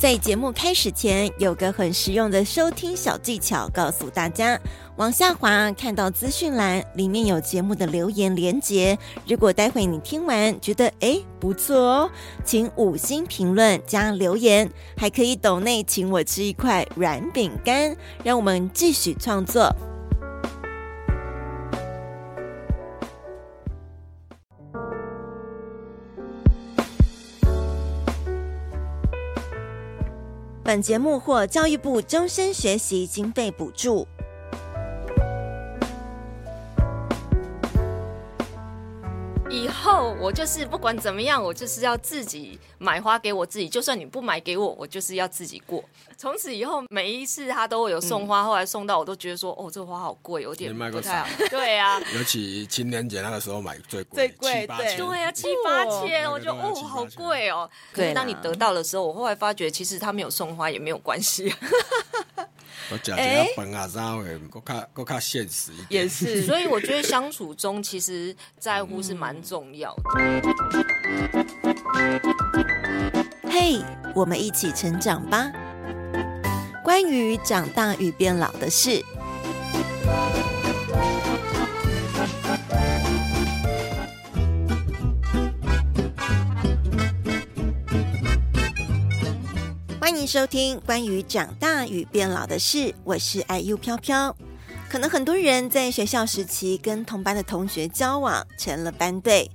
在节目开始前，有个很实用的收听小技巧，告诉大家：往下滑，看到资讯栏，里面有节目的留言连接。如果待会你听完觉得诶不错哦，请五星评论加留言，还可以抖内请我吃一块软饼干，让我们继续创作。本节目获教育部终身学习经费补助。后我就是不管怎么样，我就是要自己买花给我自己。就算你不买给我，我就是要自己过。从此以后，每一次他都会有送花，嗯、后来送到我都觉得说，哦，这个花好贵，有点不太好。对啊，尤其情人节那个时候买最贵，最贵，对。对啊，七八千，我觉得哦，好贵哦。可是当你得到的时候，我后来发觉，其实他没有送花也没有关系。我讲这个本啊，稍微更加更加现实一点。也是，所以我觉得相处中其实在乎是蛮重要的。嘿，hey, 我们一起成长吧。关于长大与变老的事。欢迎收听关于长大与变老的事，我是 IU 飘飘。可能很多人在学校时期跟同班的同学交往，成了班队，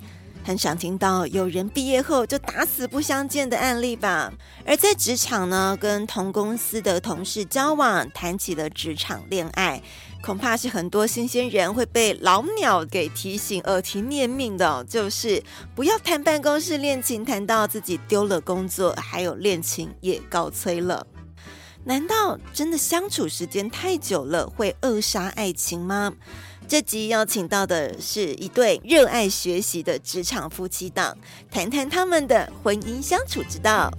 很少听到有人毕业后就打死不相见的案例吧？而在职场呢，跟同公司的同事交往，谈起了职场恋爱。恐怕是很多新鲜人会被老鸟给提醒耳提面命的，就是不要谈办公室恋情，谈到自己丢了工作，还有恋情也告吹了。难道真的相处时间太久了会扼杀爱情吗？这集邀请到的是一对热爱学习的职场夫妻档，谈谈他们的婚姻相处之道。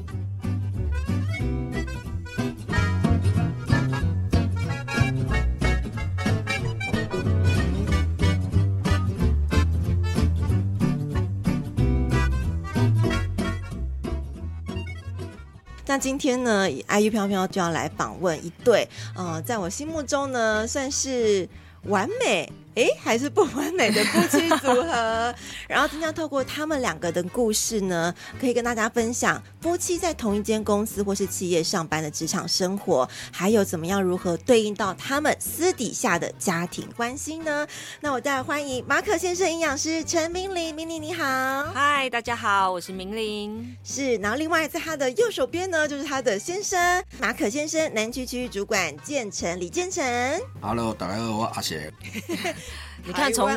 今天呢爱玉飘飘就要来访问一对，呃，在我心目中呢，算是完美。哎，还是不完美的夫妻组合。然后今天要透过他们两个的故事呢，可以跟大家分享夫妻在同一间公司或是企业上班的职场生活，还有怎么样如何对应到他们私底下的家庭关系呢？那我再来欢迎马可先生营养师陈明玲，明玲你好，嗨，大家好，我是明玲，是。然后另外在他的右手边呢，就是他的先生马可先生，南区区域主管建成李建成，Hello，大家好，我阿贤。你看，从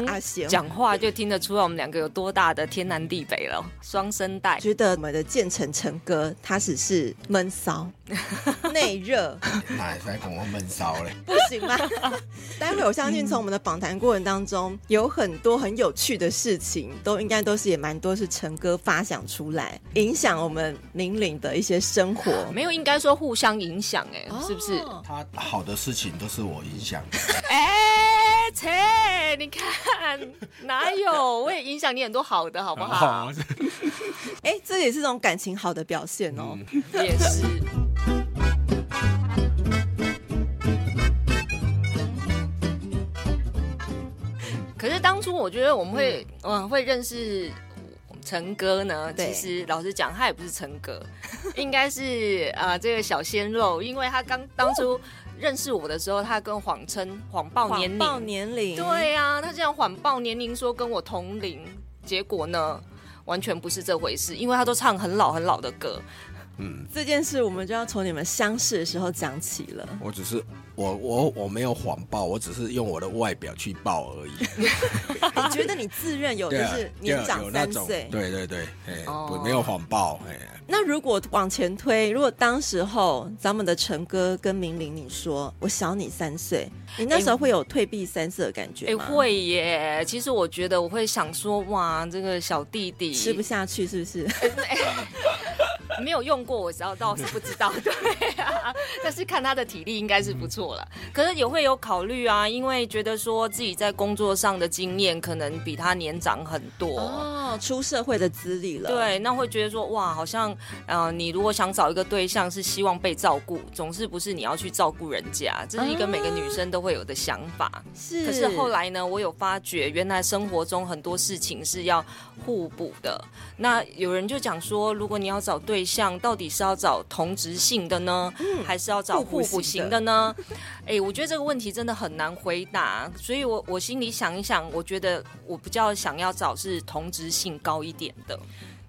讲话就听得出来我们两个有多大的天南地北了，双声带。觉得我们的建成成哥他只是闷骚、内热，哪在跟我闷骚嘞？不行吗？待会我相信从我们的访谈过程当中，有很多很有趣的事情，都应该都是也蛮多是成哥发想出来，影响我们明苓的一些生活。没有，应该说互相影响，哎，是不是？他好的事情都是我影响。哎，切！你看哪有？我也影响你很多好的，好不好？哎、欸，这也是这种感情好的表现哦。嗯、也是。可是当初我觉得我们会嗯，嗯会认识陈哥呢。其实老实讲，他也不是陈哥，应该是啊、呃、这个小鲜肉，因为他刚当初。哦认识我的时候，他跟谎称谎报年龄，谎报年龄，对呀、啊，他这样谎报年龄，说跟我同龄，结果呢，完全不是这回事，因为他都唱很老很老的歌。嗯，这件事我们就要从你们相识的时候讲起了。我只是我我我没有谎报，我只是用我的外表去报而已。你觉得你自认有 就是年长三岁？对对对，哎，我没有谎报，哎。那如果往前推，如果当时候咱们的陈哥跟明玲你说我小你三岁，你那时候会有退避三舍的感觉吗？哎，会耶。其实我觉得我会想说，哇，这个小弟弟吃不下去是不是？没有用过，我知道倒是不知道，对啊。但是看他的体力应该是不错了，可是也会有考虑啊，因为觉得说自己在工作上的经验可能比他年长很多哦，出社会的资历了。对，那会觉得说哇，好像呃，你如果想找一个对象，是希望被照顾，总是不是你要去照顾人家，这是一个每个女生都会有的想法。是，可是后来呢，我有发觉，原来生活中很多事情是要互补的。那有人就讲说，如果你要找对象，到底是要找同质性的呢，嗯、还是要找互补型的呢？哎、欸，我觉得这个问题真的很难回答，所以我我心里想一想，我觉得我比较想要找是同质性高一点的。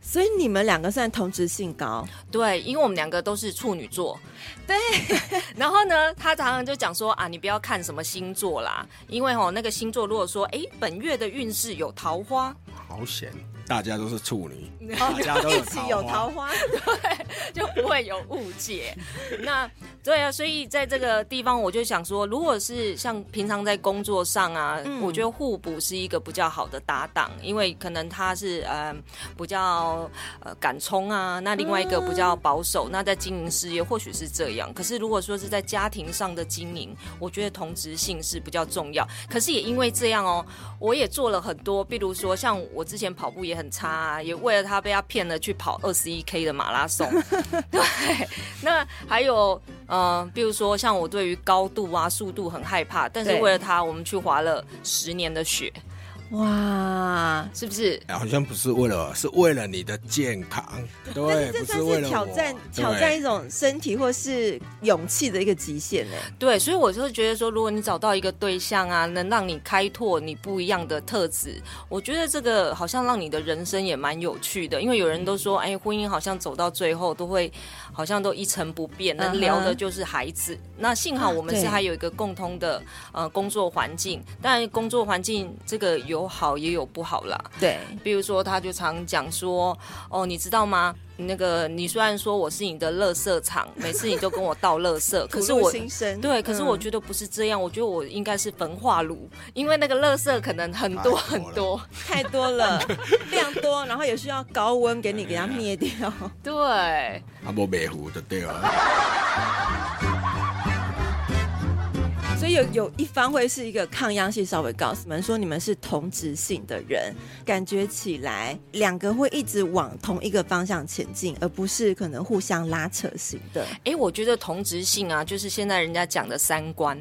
所以你们两个算同质性高？对，因为我们两个都是处女座。对，然后呢，他常常就讲说啊，你不要看什么星座啦，因为哦，那个星座如果说哎，本月的运势有桃花，好险。大家都是处女，大家都一起有桃花，对，就不会有误解。那对啊，所以在这个地方，我就想说，如果是像平常在工作上啊，嗯、我觉得互补是一个比较好的搭档，因为可能他是呃比较呃敢冲啊，那另外一个比较保守，嗯、那在经营事业或许是这样。可是如果说是在家庭上的经营，我觉得同质性是比较重要。可是也因为这样哦，我也做了很多，比如说像我之前跑步也很。很差、啊，也为了他被他骗了去跑二十一 K 的马拉松。对，那还有呃，比如说像我对于高度啊、速度很害怕，但是为了他，我们去滑了十年的雪。哇，是不是？好像不是为了，是为了你的健康。对，但是这算是挑战，挑战一种身体或是勇气的一个极限呢。对，所以我就觉得说，如果你找到一个对象啊，能让你开拓你不一样的特质，我觉得这个好像让你的人生也蛮有趣的。因为有人都说，哎，婚姻好像走到最后都会，好像都一成不变，能聊的就是孩子。Uh huh. 那幸好我们是还有一个共通的呃工作环境，但工作环境这个有。有好也有不好啦，对，比如说他就常讲说，哦，你知道吗？那个你虽然说我是你的垃圾场，每次你都跟我倒垃圾，可是我对，可是我觉得不是这样，我觉得我应该是焚化炉，因为那个垃圾可能很多很多，太多了，量 多，然后也需要高温给你给它灭掉，对，啊，不灭火就对了。所以有有一方会是一个抗压性稍微高，你们说你们是同质性的人，感觉起来两个会一直往同一个方向前进，而不是可能互相拉扯型的。哎，我觉得同质性啊，就是现在人家讲的三观。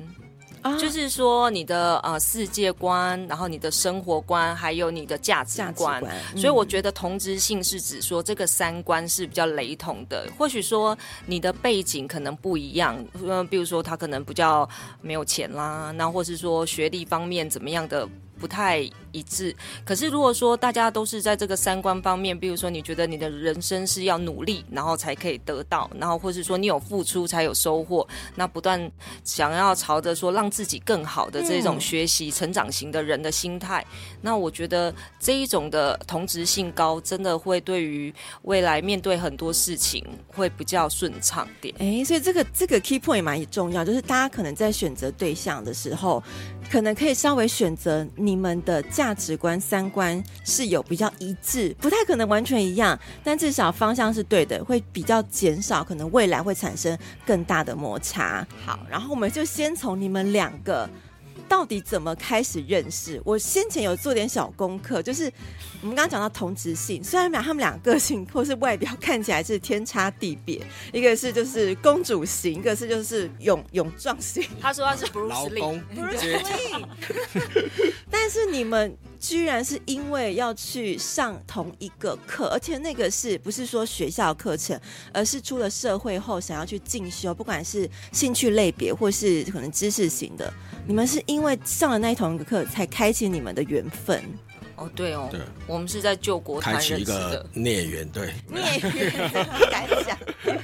就是说你的呃世界观，然后你的生活观，还有你的价值观。值观。所以我觉得同质性是指说这个三观是比较雷同的。或许说你的背景可能不一样，呃，比如说他可能比较没有钱啦，那或是说学历方面怎么样的。不太一致，可是如果说大家都是在这个三观方面，比如说你觉得你的人生是要努力，然后才可以得到，然后或是说你有付出才有收获，那不断想要朝着说让自己更好的这种学习成长型的人的心态，嗯、那我觉得这一种的同质性高，真的会对于未来面对很多事情会比较顺畅点。哎，所以这个这个 key point 蛮重要，就是大家可能在选择对象的时候，可能可以稍微选择你们的价值观、三观是有比较一致，不太可能完全一样，但至少方向是对的，会比较减少可能未来会产生更大的摩擦。好，然后我们就先从你们两个。到底怎么开始认识？我先前有做点小功课，就是我们刚刚讲到同质性，虽然他们俩个性或是外表看起来是天差地别，一个是就是公主型，一个是就是勇勇壮型。他说他是 Bruce Lee，Bruce Lee，但是你们居然是因为要去上同一个课，而且那个是不是说学校课程，而是出了社会后想要去进修，不管是兴趣类别或是可能知识型的。你们是因为上了那一同一个课，才开启你们的缘分哦？对哦，对，我们是在救国团认识的，开启一个孽缘，对，孽缘，敢讲，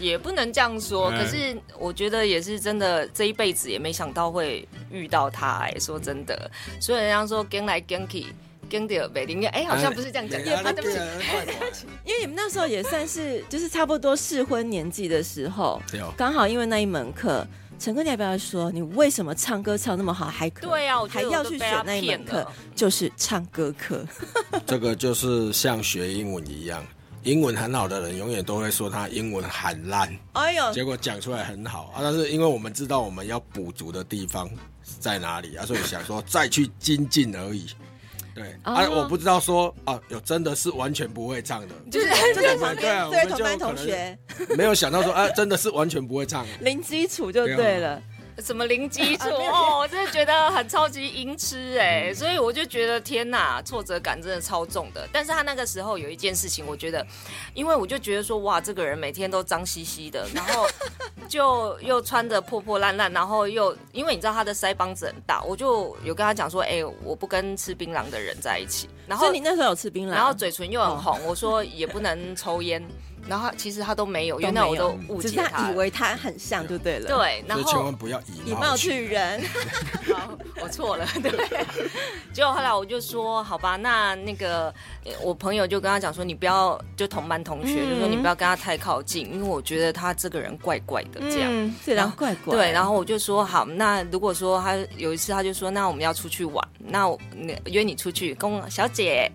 也不能这样说。嗯、可是我觉得也是真的，这一辈子也没想到会遇到他。哎，说真的，所以人家说跟来跟去，跟掉北林，哎，好像不是这样讲。也对不起，因为你们那时候也算是就是差不多适婚年纪的时候，刚好因为那一门课。陈哥，你要不要说，你为什么唱歌唱那么好，还可对呀、啊，还要去选那一门课，就是唱歌课。这个就是像学英文一样，英文很好的人永远都会说他英文很烂，哎呦，结果讲出来很好啊。但是因为我们知道我们要补足的地方在哪里啊，所以想说再去精进而已。对、哦、啊，我不知道说啊，有真的是完全不会唱的，就是就是对同班同学。没有想到说啊，真的是完全不会唱，零基础就对了。什么零基础哦，我真的觉得很超级音痴哎，所以我就觉得天哪，挫折感真的超重的。但是他那个时候有一件事情，我觉得，因为我就觉得说哇，这个人每天都脏兮兮的，然后 就又穿的破破烂烂，然后又因为你知道他的腮帮子很大，我就有跟他讲说，哎、欸，我不跟吃槟榔的人在一起。然后所以你那时候有吃槟榔，然后嘴唇又很红，我说也不能抽烟。然后其实他都没有，因为那我都误解他，他以为他很像就对了。对，然后千万不要以貌取人。好，我错了。对，结果后来我就说，好吧，那那个我朋友就跟他讲说，你不要就同班同学，嗯、就说你不要跟他太靠近，因为我觉得他这个人怪怪的这样，这样怪怪。对，然后我就说好，那如果说他有一次他就说，那我们要出去玩，那我约你出去，跟我小姐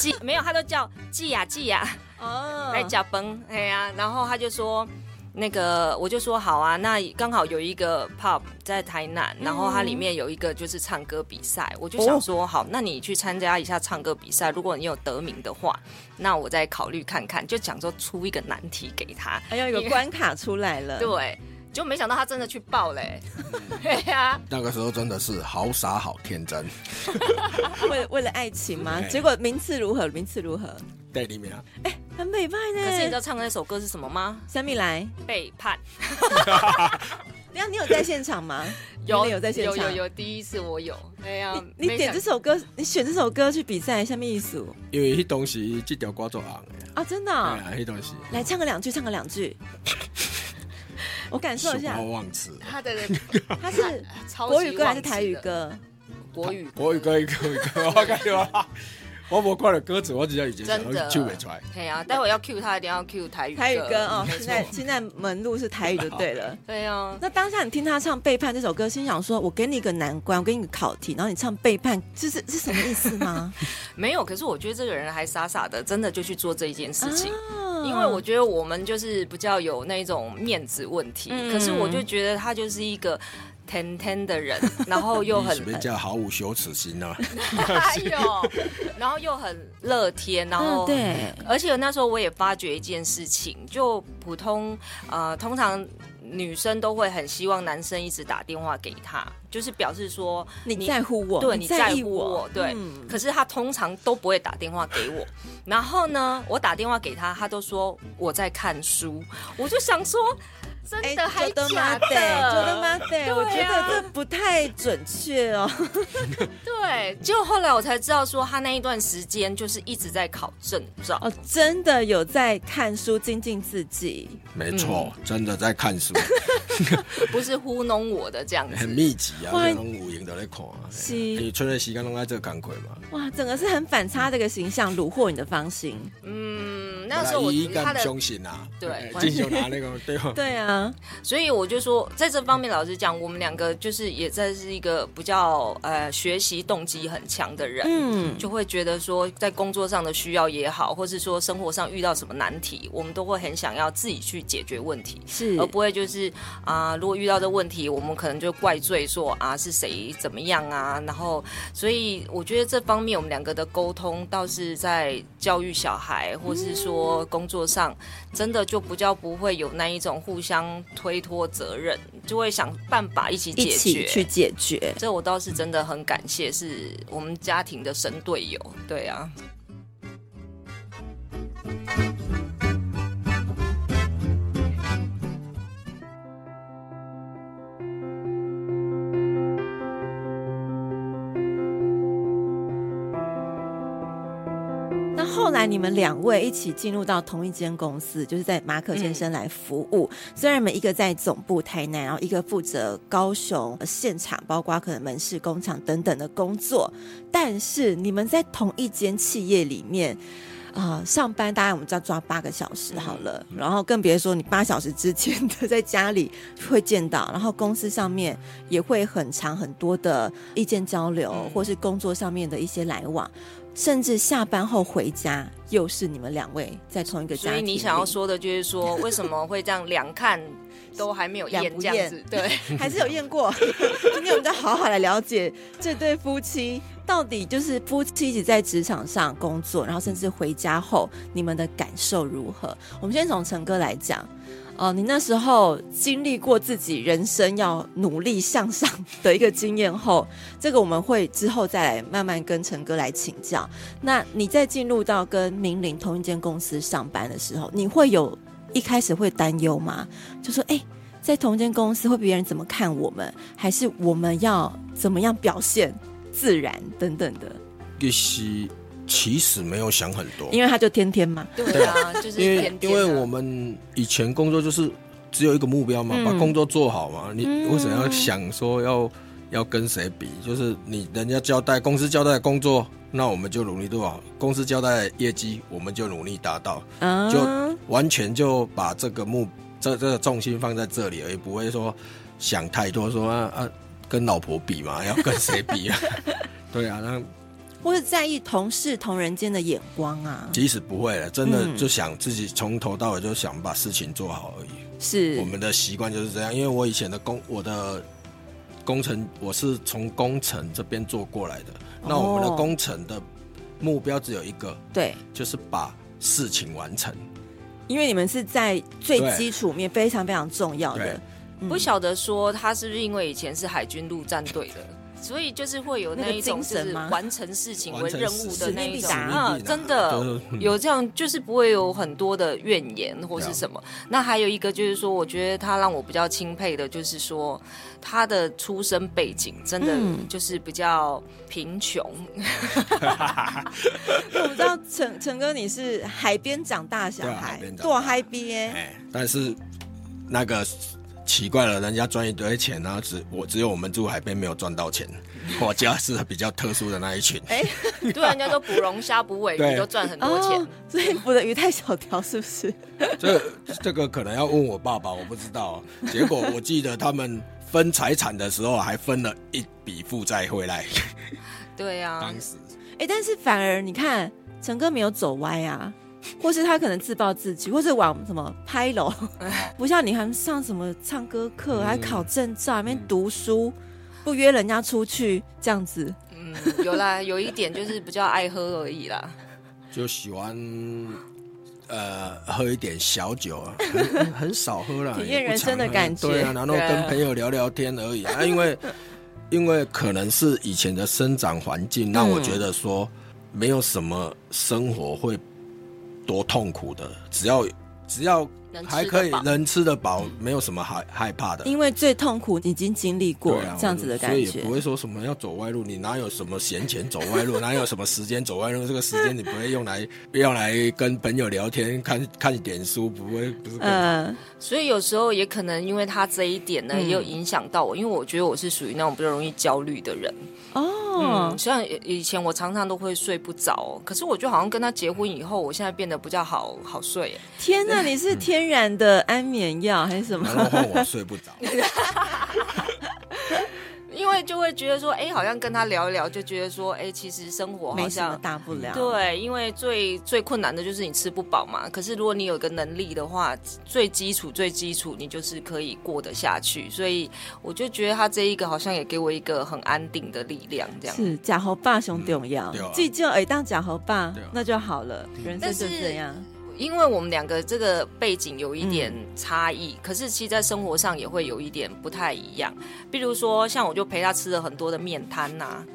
记没有，他都叫季呀记呀。哦，来假崩，哎呀，然后他就说，那个我就说好啊，那刚好有一个 pub 在台南，然后它里面有一个就是唱歌比赛，嗯、我就想说好，那你去参加一下唱歌比赛，如果你有得名的话，那我再考虑看看，就讲说出一个难题给他，还有一个关卡出来了，对，就没想到他真的去报嘞，对呀，那个时候真的是好傻好天真，为了为了爱情吗？结果名次如何？名次如何？对，里面啊，哎。很美派呢，可是你知道唱的那首歌是什么吗？虾米来背叛。等下你有在现场吗？有有在现场，有有有，第一次我有。哎呀，你点这首歌，你选这首歌去比赛，下面一组？因为那东西这条歌做红啊，真的。对啊，那东西。来唱个两句，唱个两句。我感受一下。忘词。他的 他是国语歌还是台语歌？国语国语歌，国语歌，我感觉。我我看了歌词，我只要已经真的 Q 不出来。对啊，待会要 Q 他，一定要 Q 台语台语歌哦。现在现在门路是台语就对了。对啊，那当下你听他唱《背叛》这首歌，心想说：“我给你一个难关，我给你个考题，然后你唱《背叛》，这是是什么意思吗？” 没有，可是我觉得这个人还傻傻的，真的就去做这一件事情。啊、因为我觉得我们就是比较有那种面子问题，嗯、可是我就觉得他就是一个。天天的人，然后又很什么叫毫无羞耻心啊，还有，然后又很乐天，然后、嗯、对，而且那时候我也发觉一件事情，就普通呃，通常女生都会很希望男生一直打电话给她，就是表示说你，你在乎我，对，你在乎我，我对。嗯、可是他通常都不会打电话给我，然后呢，我打电话给他，他都说我在看书，我就想说。真的还假的？真的吗？对，我觉得这不太准确哦。对，就后来我才知道，说他那一段时间就是一直在考证照哦，真的有在看书精进自己。没错，真的在看书，不是糊弄我的这样子。很密集啊，那种五营都在看。是，你春节时间弄在这岗位嘛？哇，整个是很反差这个形象，虏获你的芳心。嗯，那时候我他的胸型啊，对，进修拿那个对对啊。所以我就说，在这方面，老实讲，我们两个就是也在是一个比较呃学习动机很强的人，嗯，就会觉得说，在工作上的需要也好，或是说生活上遇到什么难题，我们都会很想要自己去解决问题，是，而不会就是啊、呃，如果遇到这问题，我们可能就怪罪说啊是谁怎么样啊，然后，所以我觉得这方面我们两个的沟通倒是在教育小孩，或是说工作上，真的就不叫不会有那一种互相。推脱责任，就会想办法一起解决，去解决。这我倒是真的很感谢，是我们家庭的神队友。对啊。后来你们两位一起进入到同一间公司，就是在马可先生来服务。嗯、虽然你们一个在总部台南，然后一个负责高雄现场，包括可能门市、工厂等等的工作，但是你们在同一间企业里面啊、呃，上班大概我们就要抓八个小时好了，嗯、然后更别说你八小时之前的在家里会见到，然后公司上面也会很长很多的意见交流，嗯、或是工作上面的一些来往。甚至下班后回家，又是你们两位在同一个家庭。所以你想要说的就是说，为什么会这样两看都还没有验这样子？对，还是有验过。今天我们再好好来了解这对夫妻到底就是夫妻一起在职场上工作，然后甚至回家后你们的感受如何？我们先从陈哥来讲。哦，你那时候经历过自己人生要努力向上的一个经验后，这个我们会之后再来慢慢跟陈哥来请教。那你在进入到跟明玲同一间公司上班的时候，你会有一开始会担忧吗？就说，哎，在同一间公司会别人怎么看我们，还是我们要怎么样表现自然等等的？其实其实没有想很多，因为他就天天嘛。对啊，就是天天因为因为我们以前工作就是只有一个目标嘛，嗯、把工作做好嘛。你为什么要想说要要跟谁比？就是你人家交代公司交代的工作，那我们就努力做好；公司交代的业绩，我们就努力达到。啊、就完全就把这个目这这个重心放在这里而已，不会说想太多说，说啊啊跟老婆比嘛，要跟谁比啊？对啊，那。或是在意同事同人间的眼光啊？即使不会了，真的就想自己从头到尾就想把事情做好而已。是我们的习惯就是这样，因为我以前的工，我的工程，我是从工程这边做过来的。哦、那我们的工程的目标只有一个，对，就是把事情完成。因为你们是在最基础面非常非常重要的。嗯、不晓得说他是不是因为以前是海军陆战队的。所以就是会有那一种就是完成事情为任务的那一种。啊，真的有这样，就是不会有很多的怨言或是什么。那还有一个就是说，我觉得他让我比较钦佩的，就是说他的出生背景真的就是比较贫穷。我不知道陈陈哥你是海边长大小孩，多海边，但是那个。奇怪了，人家赚一堆钱，然后只我只有我们住海边没有赚到钱。我家是比较特殊的那一群。哎、欸，对，人家都捕龙虾、捕尾鱼 都赚很多钱，哦、所以捕的鱼太小条，是不是？这这个可能要问我爸爸，我不知道。结果我记得他们分财产的时候还分了一笔负债回来。对呀、啊，当时。哎、欸，但是反而你看，陈哥没有走歪啊。或是他可能自暴自弃，或是往什么拍楼，不像你还上什么唱歌课，还考证照，还没读书，不约人家出去这样子。嗯，有啦，有一点就是比较爱喝而已啦，就喜欢呃喝一点小酒啊，很 很少喝了，体验人生的感觉。对啊，然后跟朋友聊聊天而已啊，因为因为可能是以前的生长环境让我觉得说没有什么生活会。多痛苦的，只要只要还可以能吃得饱，没有什么害害怕的。因为最痛苦已经经历过，这样子的感觉，所以也不会说什么要走歪路。你哪有什么闲钱走歪路？哪有什么时间走歪路？这个时间你不会用来用来跟朋友聊天、看看一点书，不会不是。嗯、呃，所以有时候也可能因为他这一点呢，也有影响到我，嗯、因为我觉得我是属于那种比较容易焦虑的人。哦，嗯，像以前我常常都会睡不着，可是我就好像跟他结婚以后，我现在变得比较好好睡。天哪，你是天然的安眠药还是什么？然后我睡不着。因为就会觉得说，哎，好像跟他聊一聊，就觉得说，哎，其实生活好像没什么大不了。对，因为最最困难的就是你吃不饱嘛。可是如果你有个能力的话，最基础最基础，你就是可以过得下去。所以我就觉得他这一个好像也给我一个很安定的力量，这样。是假猴爸兄重要，自己哎当假猴爸那就好了，人生就这样。因为我们两个这个背景有一点差异，嗯、可是其实，在生活上也会有一点不太一样。比如说，像我就陪他吃了很多的面摊呐、啊，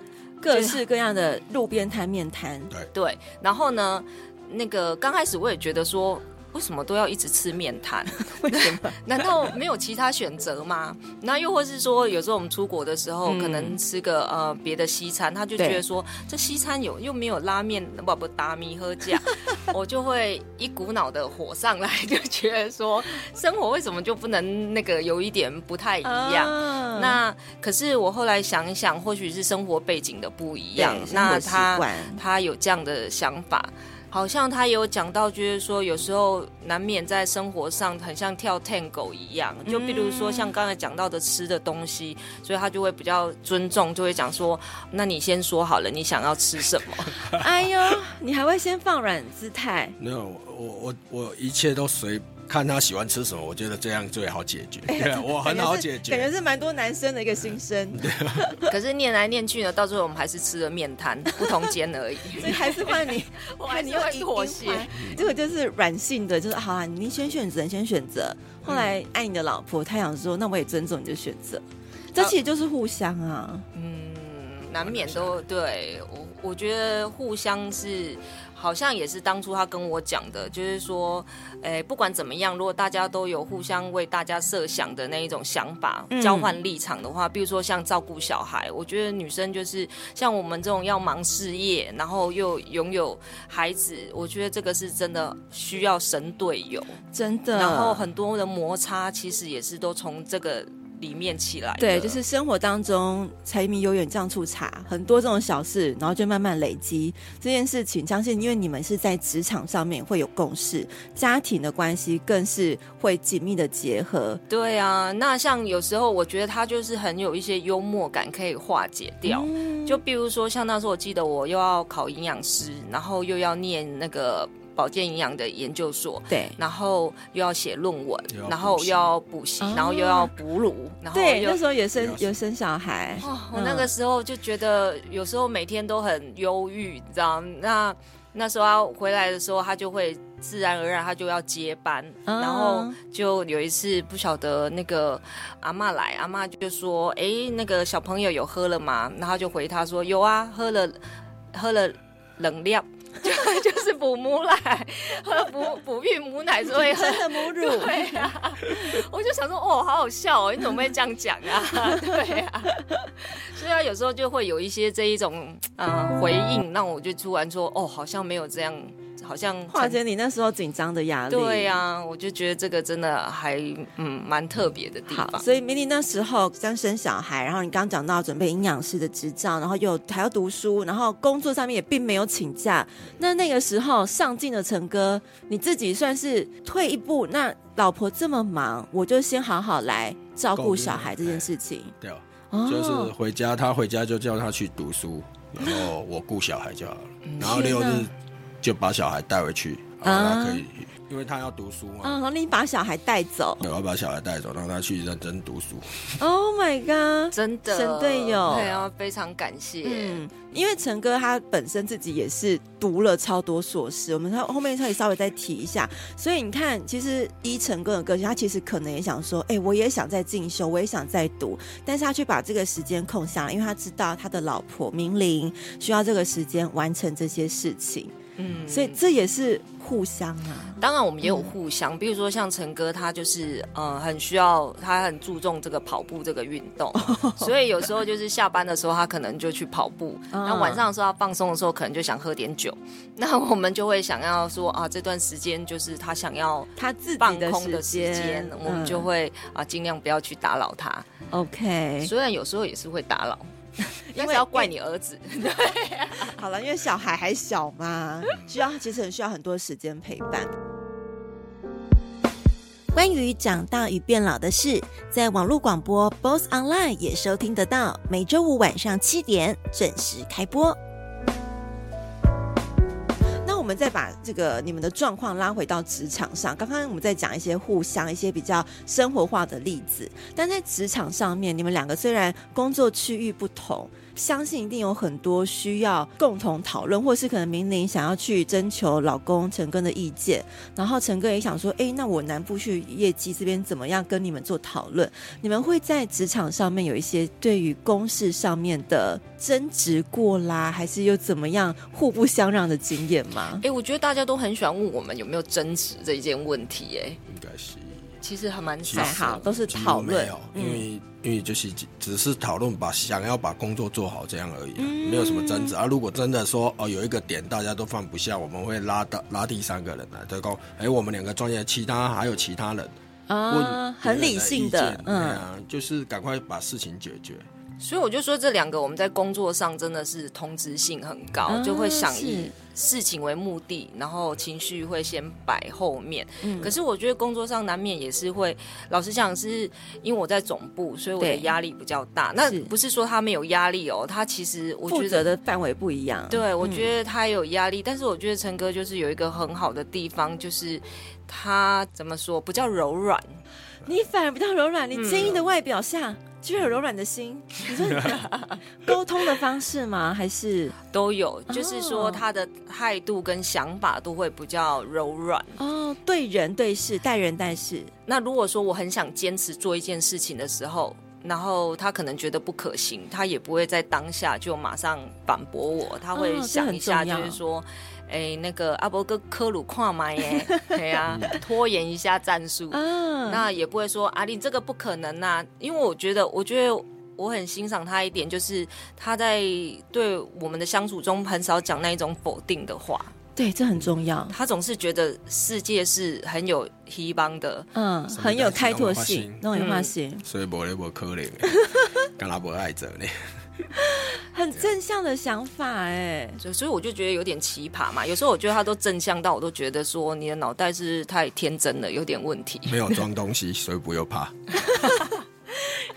各式各样的路边摊面摊。对对，然后呢，那个刚开始我也觉得说。为什么都要一直吃面摊？为什么？难道没有其他选择吗？那又或是说，有时候我们出国的时候，嗯、可能吃个呃别的西餐，他就觉得说对这西餐有又没有拉面，不不打米喝酱，我就会一股脑的火上来，就觉得说生活为什么就不能那个有一点不太一样？啊、那可是我后来想一想，或许是生活背景的不一样，那他他有这样的想法。好像他有讲到，就是说有时候难免在生活上很像跳 Tango 一样，就比如说像刚才讲到的吃的东西，所以他就会比较尊重，就会讲说，那你先说好了，你想要吃什么？哎呦，你还会先放软姿态？没有，我我我一切都随。看他喜欢吃什么，我觉得这样最好解决。对、欸，我很好解决。感觉是蛮多男生的一个心声。可是念来念去呢，到最后我们还是吃了面摊，不同间而已。所以还是换你，我还你要妥协。这个就是软性的，就是好啊，你先选择，你先选择。后来爱你的老婆，他想说，那我也尊重你的选择。这其实就是互相啊。嗯，难免都对我，我觉得互相是。好像也是当初他跟我讲的，就是说，诶，不管怎么样，如果大家都有互相为大家设想的那一种想法，嗯、交换立场的话，比如说像照顾小孩，我觉得女生就是像我们这种要忙事业，然后又拥有孩子，我觉得这个是真的需要神队友，真的。然后很多的摩擦，其实也是都从这个。里面起来，对，就是生活当中柴米油盐酱醋茶，很多这种小事，然后就慢慢累积这件事情。相信因为你们是在职场上面会有共识，家庭的关系更是会紧密的结合。对啊，那像有时候我觉得他就是很有一些幽默感可以化解掉。嗯、就比如说像那时候我记得我又要考营养师，然后又要念那个。保健营养的研究所，对，然后又要写论文，然后又要补习，然后又要哺乳，然后对，那时候也生有生小孩。哦，我那个时候就觉得有时候每天都很忧郁，你知道？那那时候他回来的时候，他就会自然而然他就要接班，然后就有一次不晓得那个阿妈来，阿妈就说：“哎，那个小朋友有喝了吗？”然后就回他说：“有啊，喝了，喝了冷料。”就 就是补母奶，喝补补孕母奶，所以喝的母乳。对呀、啊，我就想说，哦，好好笑哦，你怎么会这样讲啊？对呀、啊，所以啊，有时候就会有一些这一种呃回应，让我就突然说，哦，好像没有这样。好像化解你那时候紧张的压力。对呀、啊，我就觉得这个真的还嗯蛮特别的地方。所以 Milly 那时候刚生小孩，然后你刚讲到准备营养师的执照，然后又还要读书，然后工作上面也并没有请假。那那个时候上进的陈哥，你自己算是退一步，那老婆这么忙，我就先好好来照顾小孩这件事情。对，啊就是回家，他回家就叫他去读书，然后我顾小孩就好了。然后六日。就把小孩带回去，然后他可以，因为他要读书嘛。啊，你把小孩带走。我要把小孩带走，让他去认真读书。Oh my god！真的，神队友，对啊，非常感谢。嗯，因为陈哥他本身自己也是读了超多硕士，我们他后面可以稍微再提一下。所以你看，其实依陈哥的个性，他其实可能也想说，哎、欸，我也想再进修，我也想再读，但是他却把这个时间空下来，因为他知道他的老婆明玲需要这个时间完成这些事情。嗯，所以这也是互相啊。当然，我们也有互相，嗯、比如说像陈哥，他就是呃很需要，他很注重这个跑步这个运动，哦、所以有时候就是下班的时候，他可能就去跑步。那、哦、晚上的时候，他放松的时候，可能就想喝点酒。那我们就会想要说啊，这段时间就是他想要他自己放空的时间，我们就会啊尽量不要去打扰他。OK，虽然有时候也是会打扰。因为要怪你儿子，对，好了，因为小孩还小嘛，需要其实很需要很多时间陪伴。关于长大与变老的事，在网络广播 BOSS Online 也收听得到，每周五晚上七点准时开播。我们再把这个你们的状况拉回到职场上。刚刚我们在讲一些互相、一些比较生活化的例子，但在职场上面，你们两个虽然工作区域不同。相信一定有很多需要共同讨论，或是可能明玲想要去征求老公陈哥的意见，然后陈哥也想说，哎，那我南部去业绩这边怎么样跟你们做讨论？你们会在职场上面有一些对于公事上面的争执过啦，还是有怎么样互不相让的经验吗？哎，我觉得大家都很喜欢问我们有没有争执这一件问题，哎，应该是。其实还蛮少，好，都是讨论，因为因为就是只是讨论，把想要把工作做好这样而已，没有什么争执。啊。如果真的说哦有一个点大家都放不下，我们会拉到拉第三个人来，就讲哎我们两个专业，其他还有其他人，啊，很理性的，嗯，就是赶快把事情解决。所以我就说这两个我们在工作上真的是同质性很高，啊、就会想以事情为目的，然后情绪会先摆后面。嗯、可是我觉得工作上难免也是会，老实讲是因为我在总部，所以我的压力比较大。那不是说他没有压力哦，他其实我觉得负责的范围不一样。对，我觉得他有压力，嗯、但是我觉得陈哥就是有一个很好的地方，就是他怎么说不叫柔软，你反而比较柔软，你坚硬的外表下。嗯就有柔软的心，你说 沟通的方式吗？还是都有？就是说他的态度跟想法都会比较柔软哦。对人对事，待人待事。那如果说我很想坚持做一件事情的时候，然后他可能觉得不可行，他也不会在当下就马上反驳我，他会想一下，就是说。哎，那个阿伯哥科鲁跨麦耶，对呀，拖延一下战术，嗯，那也不会说阿玲这个不可能呐、啊，因为我觉得，我觉得我很欣赏他一点，就是他在对我们的相处中很少讲那一种否定的话，对，这很重要。他总是觉得世界是很有希望的，嗯，很有开拓性，那种话型，所以不会不可能，跟他不爱着呢。很正向的想法哎，所以我就觉得有点奇葩嘛。有时候我觉得他都正向到，我都觉得说你的脑袋是太天真了，有点问题。没有装东西，所以不用怕。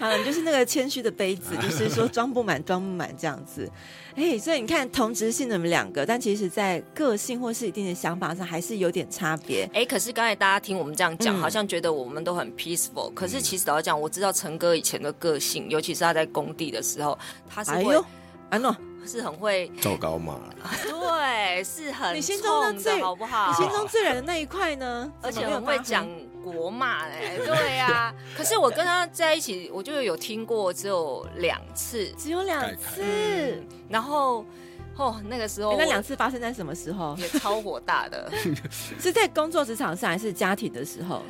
好，就是那个谦虚的杯子，就是说装不满，装不满这样子。哎、欸，所以你看同质性的你们两个，但其实在个性或是一定的想法上还是有点差别。哎、欸，可是刚才大家听我们这样讲，嗯、好像觉得我们都很 peaceful、嗯。可是其实老实讲，我知道陈哥以前的个性，尤其是他在工地的时候，他是会，哎呦，安诺是很会走高嘛？对，是很你心中的最好不好？你心中最软的那一块呢？而且很会讲。国骂哎，对呀、啊，可是我跟他在一起，我就有听过只有两次，只有两次，嗯、然后哦，那个时候、欸、那两次发生在什么时候？也超火大的，是在工作职场上还是家庭的时候？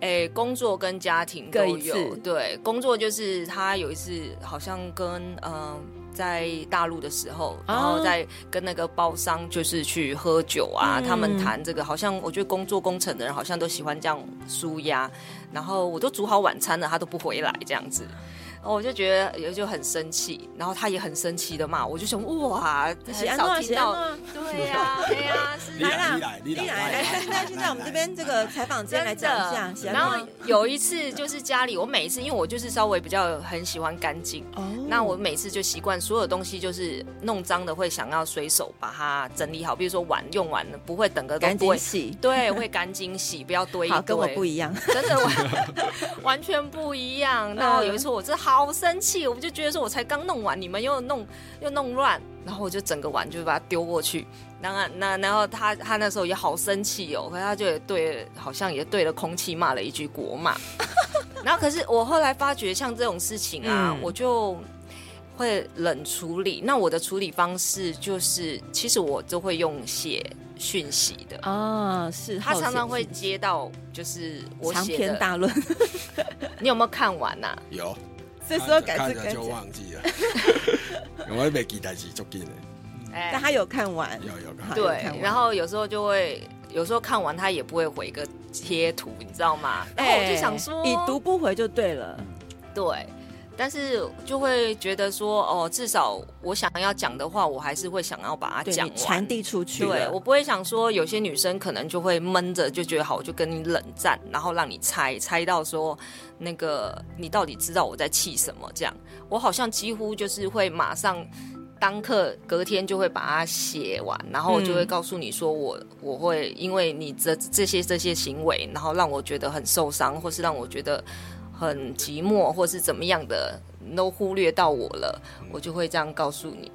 哎、欸，工作跟家庭都有，对，工作就是他有一次好像跟嗯。呃在大陆的时候，然后在跟那个包商就是去喝酒啊，嗯、他们谈这个，好像我觉得工作工程的人好像都喜欢这样舒压，然后我都煮好晚餐了，他都不回来这样子。我就觉得也就很生气，然后他也很生气的骂我，就想哇，很少听到，对呀，对呀，是来啦，来来来，那现在我们这边这个采访间来讲一下。然后有一次就是家里，我每一次因为我就是稍微比较很喜欢干净，哦，那我每次就习惯所有东西就是弄脏的会想要随手把它整理好，比如说碗用完了不会等个都不会洗，对，会干净洗，不要堆一堆。好，跟我不一样，真的完 完全不一样。然后有一次我这好。好生气，我就觉得说，我才刚弄完，你们又弄又弄乱，然后我就整个碗就把它丢过去。然后那然后他他那时候也好生气哦，可是他就也对，好像也对了空气骂了一句国骂。然后可是我后来发觉，像这种事情啊，嗯、我就会冷处理。那我的处理方式就是，其实我都会用写讯息的啊，是他常常会接到，就是我写的长篇大论。你有没有看完呐、啊？有。这时候改字改就忘记了，我也没记代志足紧的。哎，但他有看完，有有看。对，然后有时候就会，有时候看完他也不会回个贴图，你知道吗？然后我就想说，已读不回就对了。对，但是就会觉得说，哦，至少我想要讲的话，我还是会想要把它讲传递出去。对，我不会想说，有些女生可能就会闷着，就觉得好，我就跟你冷战，然后让你猜猜到说。那个，你到底知道我在气什么？这样，我好像几乎就是会马上当刻，隔天就会把它写完，然后就会告诉你说我，我我会因为你这这些这些行为，然后让我觉得很受伤，或是让我觉得很寂寞，或是怎么样的，都忽略到我了，我就会这样告诉你。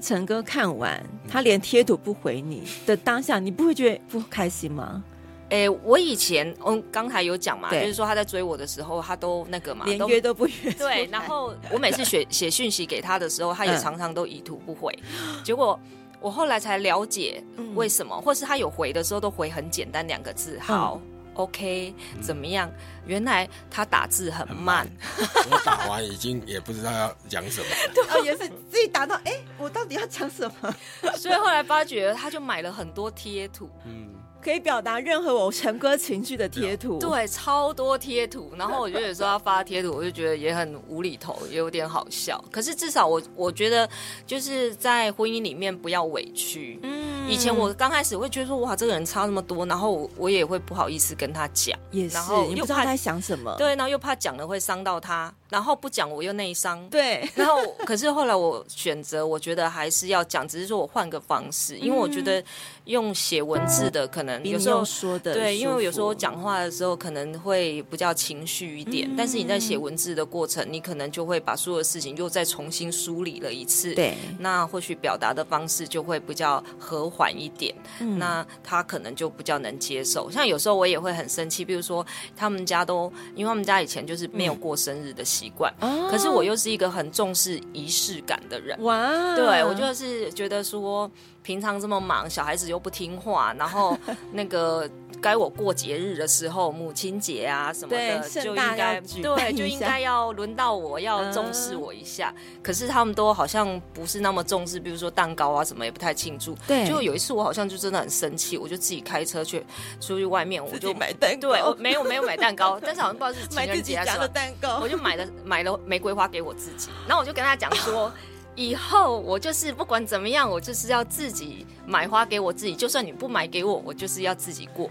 陈哥看完，他连贴图不回你的当下，你不会觉得不开心吗？哎、欸，我以前嗯，刚才有讲嘛，就是说他在追我的时候，他都那个嘛，连约都不约。对，然后我每次写写讯息给他的时候，他也常常都已读不回。嗯、结果我后来才了解为什么，嗯、或是他有回的时候都回很简单两个字，好、嗯、OK，怎么样？原来他打字很慢。很慢我打完已经也不知道要讲什么。对，哦，也是自己打到，哎、欸，我到底要讲什么？所以后来发觉他就买了很多贴图。嗯。可以表达任何我陈哥情绪的贴图，对，超多贴图。然后我觉得有时候要发贴图，我就觉得也很无厘头，也有点好笑。可是至少我我觉得就是在婚姻里面不要委屈。嗯，以前我刚开始会觉得说哇，这个人差那么多，然后我我也会不好意思跟他讲，也是，然后又不知道他在想什么，对，然后又怕讲了会伤到他。然后不讲我又内伤，对。然后可是后来我选择，我觉得还是要讲，只是说我换个方式，因为我觉得用写文字的可能有时候说的对，因为有时候我讲话的时候可能会比较情绪一点，但是你在写文字的过程，你可能就会把所有的事情又再重新梳理了一次，对。那或许表达的方式就会比较和缓一点，那他可能就比较能接受。像有时候我也会很生气，比如说他们家都，因为他们家以前就是没有过生日的习习惯，可是我又是一个很重视仪式感的人。哇，对，我就是觉得说，平常这么忙，小孩子又不听话，然后那个。该我过节日的时候，母亲节啊什么的，就应该对，就应该要轮到我要重视我一下。嗯、可是他们都好像不是那么重视，比如说蛋糕啊什么也不太庆祝。对，就有一次我好像就真的很生气，我就自己开车去出去外面，我就买蛋糕。对，我没有没有买蛋糕，但是好像不知道是情人节还是什么蛋糕，我就买了买了玫瑰花给我自己，然后我就跟他讲说。以后我就是不管怎么样，我就是要自己买花给我自己。就算你不买给我，我就是要自己过。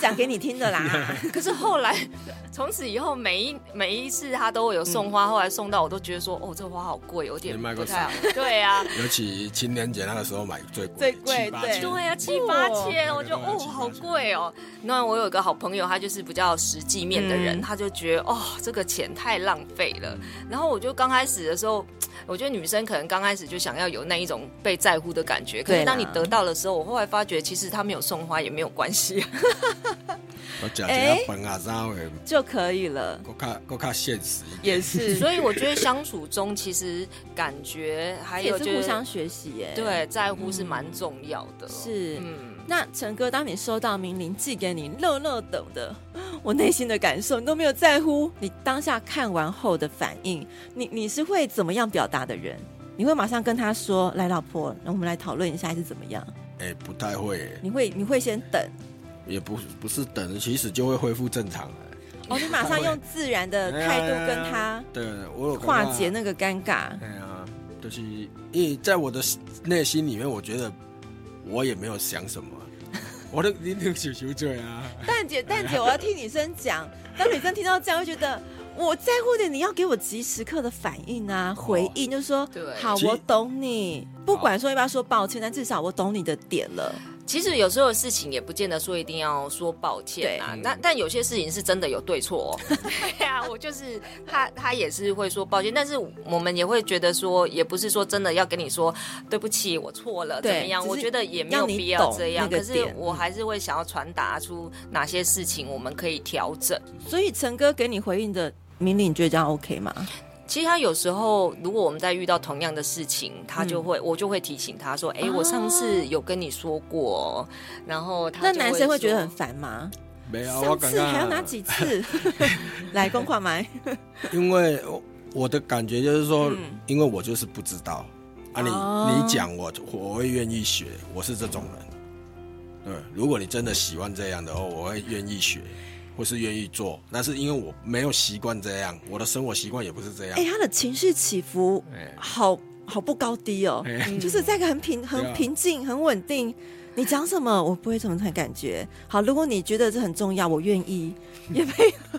讲给你听的啦。可是后来，从此以后，每一每一次他都会有送花，后来送到我都觉得说，哦，这花好贵，有点不太好。对啊，尤其情人节那个时候买最贵，最贵对对啊，七八千，我就哦，好贵哦。那我有一个好朋友，他就是比较实际面的人，他就觉得哦，这个钱太浪费了。然后我就刚开始的时候。我觉得女生可能刚开始就想要有那一种被在乎的感觉，可是当你得到的时候，我后来发觉其实他没有送花也没有关系，我讲讲本啊，就可以了。我看我看现实也是，所以我觉得相处中其实感觉还有就是互相学习耶，对，在乎是蛮重要的。是，嗯，那陈哥，当你收到明玲寄给你乐乐等的。我内心的感受，你都没有在乎。你当下看完后的反应，你你是会怎么样表达的人？你会马上跟他说：“来，老婆，那我们来讨论一下，还是怎么样？”哎、欸，不太会。你会你会先等？也不不是等，其实就会恢复正常。哦，你马上用自然的态度跟他，对我有化解那个尴尬。哎呀，就是因为在我的内心里面，我觉得我也没有想什么。我都你那个小球嘴啊！蛋姐，蛋姐，我要听女生讲。当女生听到这样，会觉得我在乎的，你要给我即时刻的反应啊，回应，就是说，对，好，我懂你。不管说要不要说抱歉，但至少我懂你的点了。其实有时候的事情也不见得说一定要说抱歉啊，但但有些事情是真的有对错哦。对啊，我就是他，他也是会说抱歉，但是我们也会觉得说，也不是说真的要跟你说对不起，我错了怎么样？我觉得也没有必要这样。可是我还是会想要传达出哪些事情我们可以调整。所以陈哥给你回应的明令，你觉得这样 OK 吗？其实他有时候，如果我们在遇到同样的事情，他就会，嗯、我就会提醒他说：“哎、欸，我上次有跟你说过。”然后他那男生会觉得很烦吗？没有，上次还要拿几次？来公话麦。因为我的感觉就是说，嗯、因为我就是不知道啊你，你你讲我，我会愿意学，我是这种人。对，如果你真的喜欢这样的话，我会愿意学。不是愿意做，那是因为我没有习惯这样，我的生活习惯也不是这样。哎、欸，他的情绪起伏好，好好不高低哦，欸、就是在一个很平、很平静、很稳定。你讲什么，我不会怎么太感觉。好，如果你觉得这很重要，我愿意。也没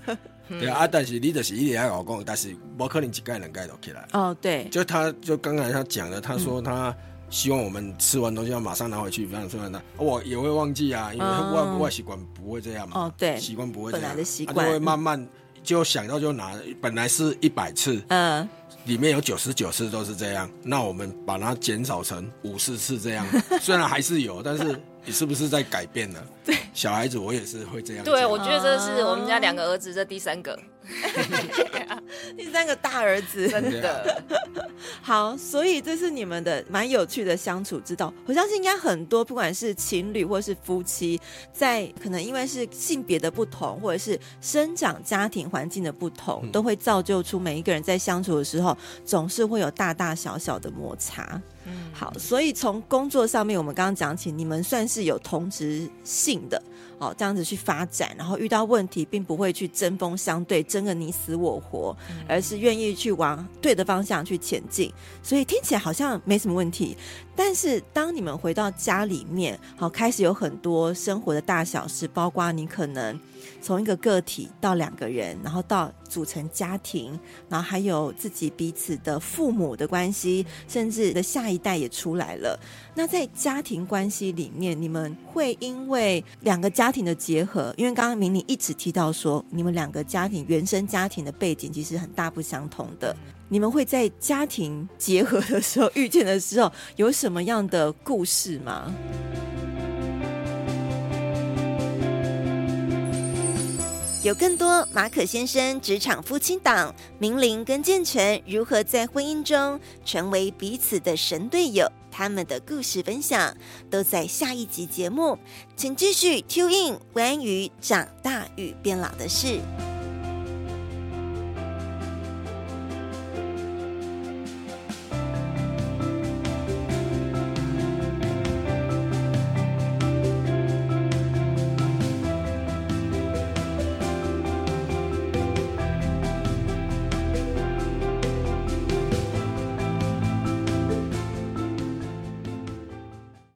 有。对啊，但是你就是一定要老公，但是我可能一盖两盖都起来。哦，对。就他，就刚才他讲的，他说他。嗯希望我们吃完东西要马上拿回去，不然说呢，我也会忘记啊，因为外外习惯不会这样嘛。哦，对，习惯不会这样，本来的习惯，就会慢慢就想到就拿。本来是一百次，嗯，里面有九十九次都是这样，那我们把它减少成五十次这样，虽然还是有，但是你是不是在改变了？对，小孩子我也是会这样。对，我觉得这是我们家两个儿子这第三个。第三个大儿子，真的好，所以这是你们的蛮有趣的相处之道。我相信应该很多，不管是情侣或是夫妻，在可能因为是性别的不同，或者是生长家庭环境的不同，都会造就出每一个人在相处的时候，总是会有大大小小的摩擦。嗯，好，所以从工作上面，我们刚刚讲起，你们算是有同职性的。哦，这样子去发展，然后遇到问题，并不会去针锋相对，争个你死我活，而是愿意去往对的方向去前进。所以听起来好像没什么问题。但是当你们回到家里面，好，开始有很多生活的大小事，包括你可能。从一个个体到两个人，然后到组成家庭，然后还有自己彼此的父母的关系，甚至的下一代也出来了。那在家庭关系里面，你们会因为两个家庭的结合，因为刚刚明妮一直提到说，你们两个家庭原生家庭的背景其实很大不相同的。你们会在家庭结合的时候遇见的时候，有什么样的故事吗？有更多马可先生职场夫妻档，明玲跟建成如何在婚姻中成为彼此的神队友，他们的故事分享都在下一集节目，请继续 tune in 关于长大与变老的事。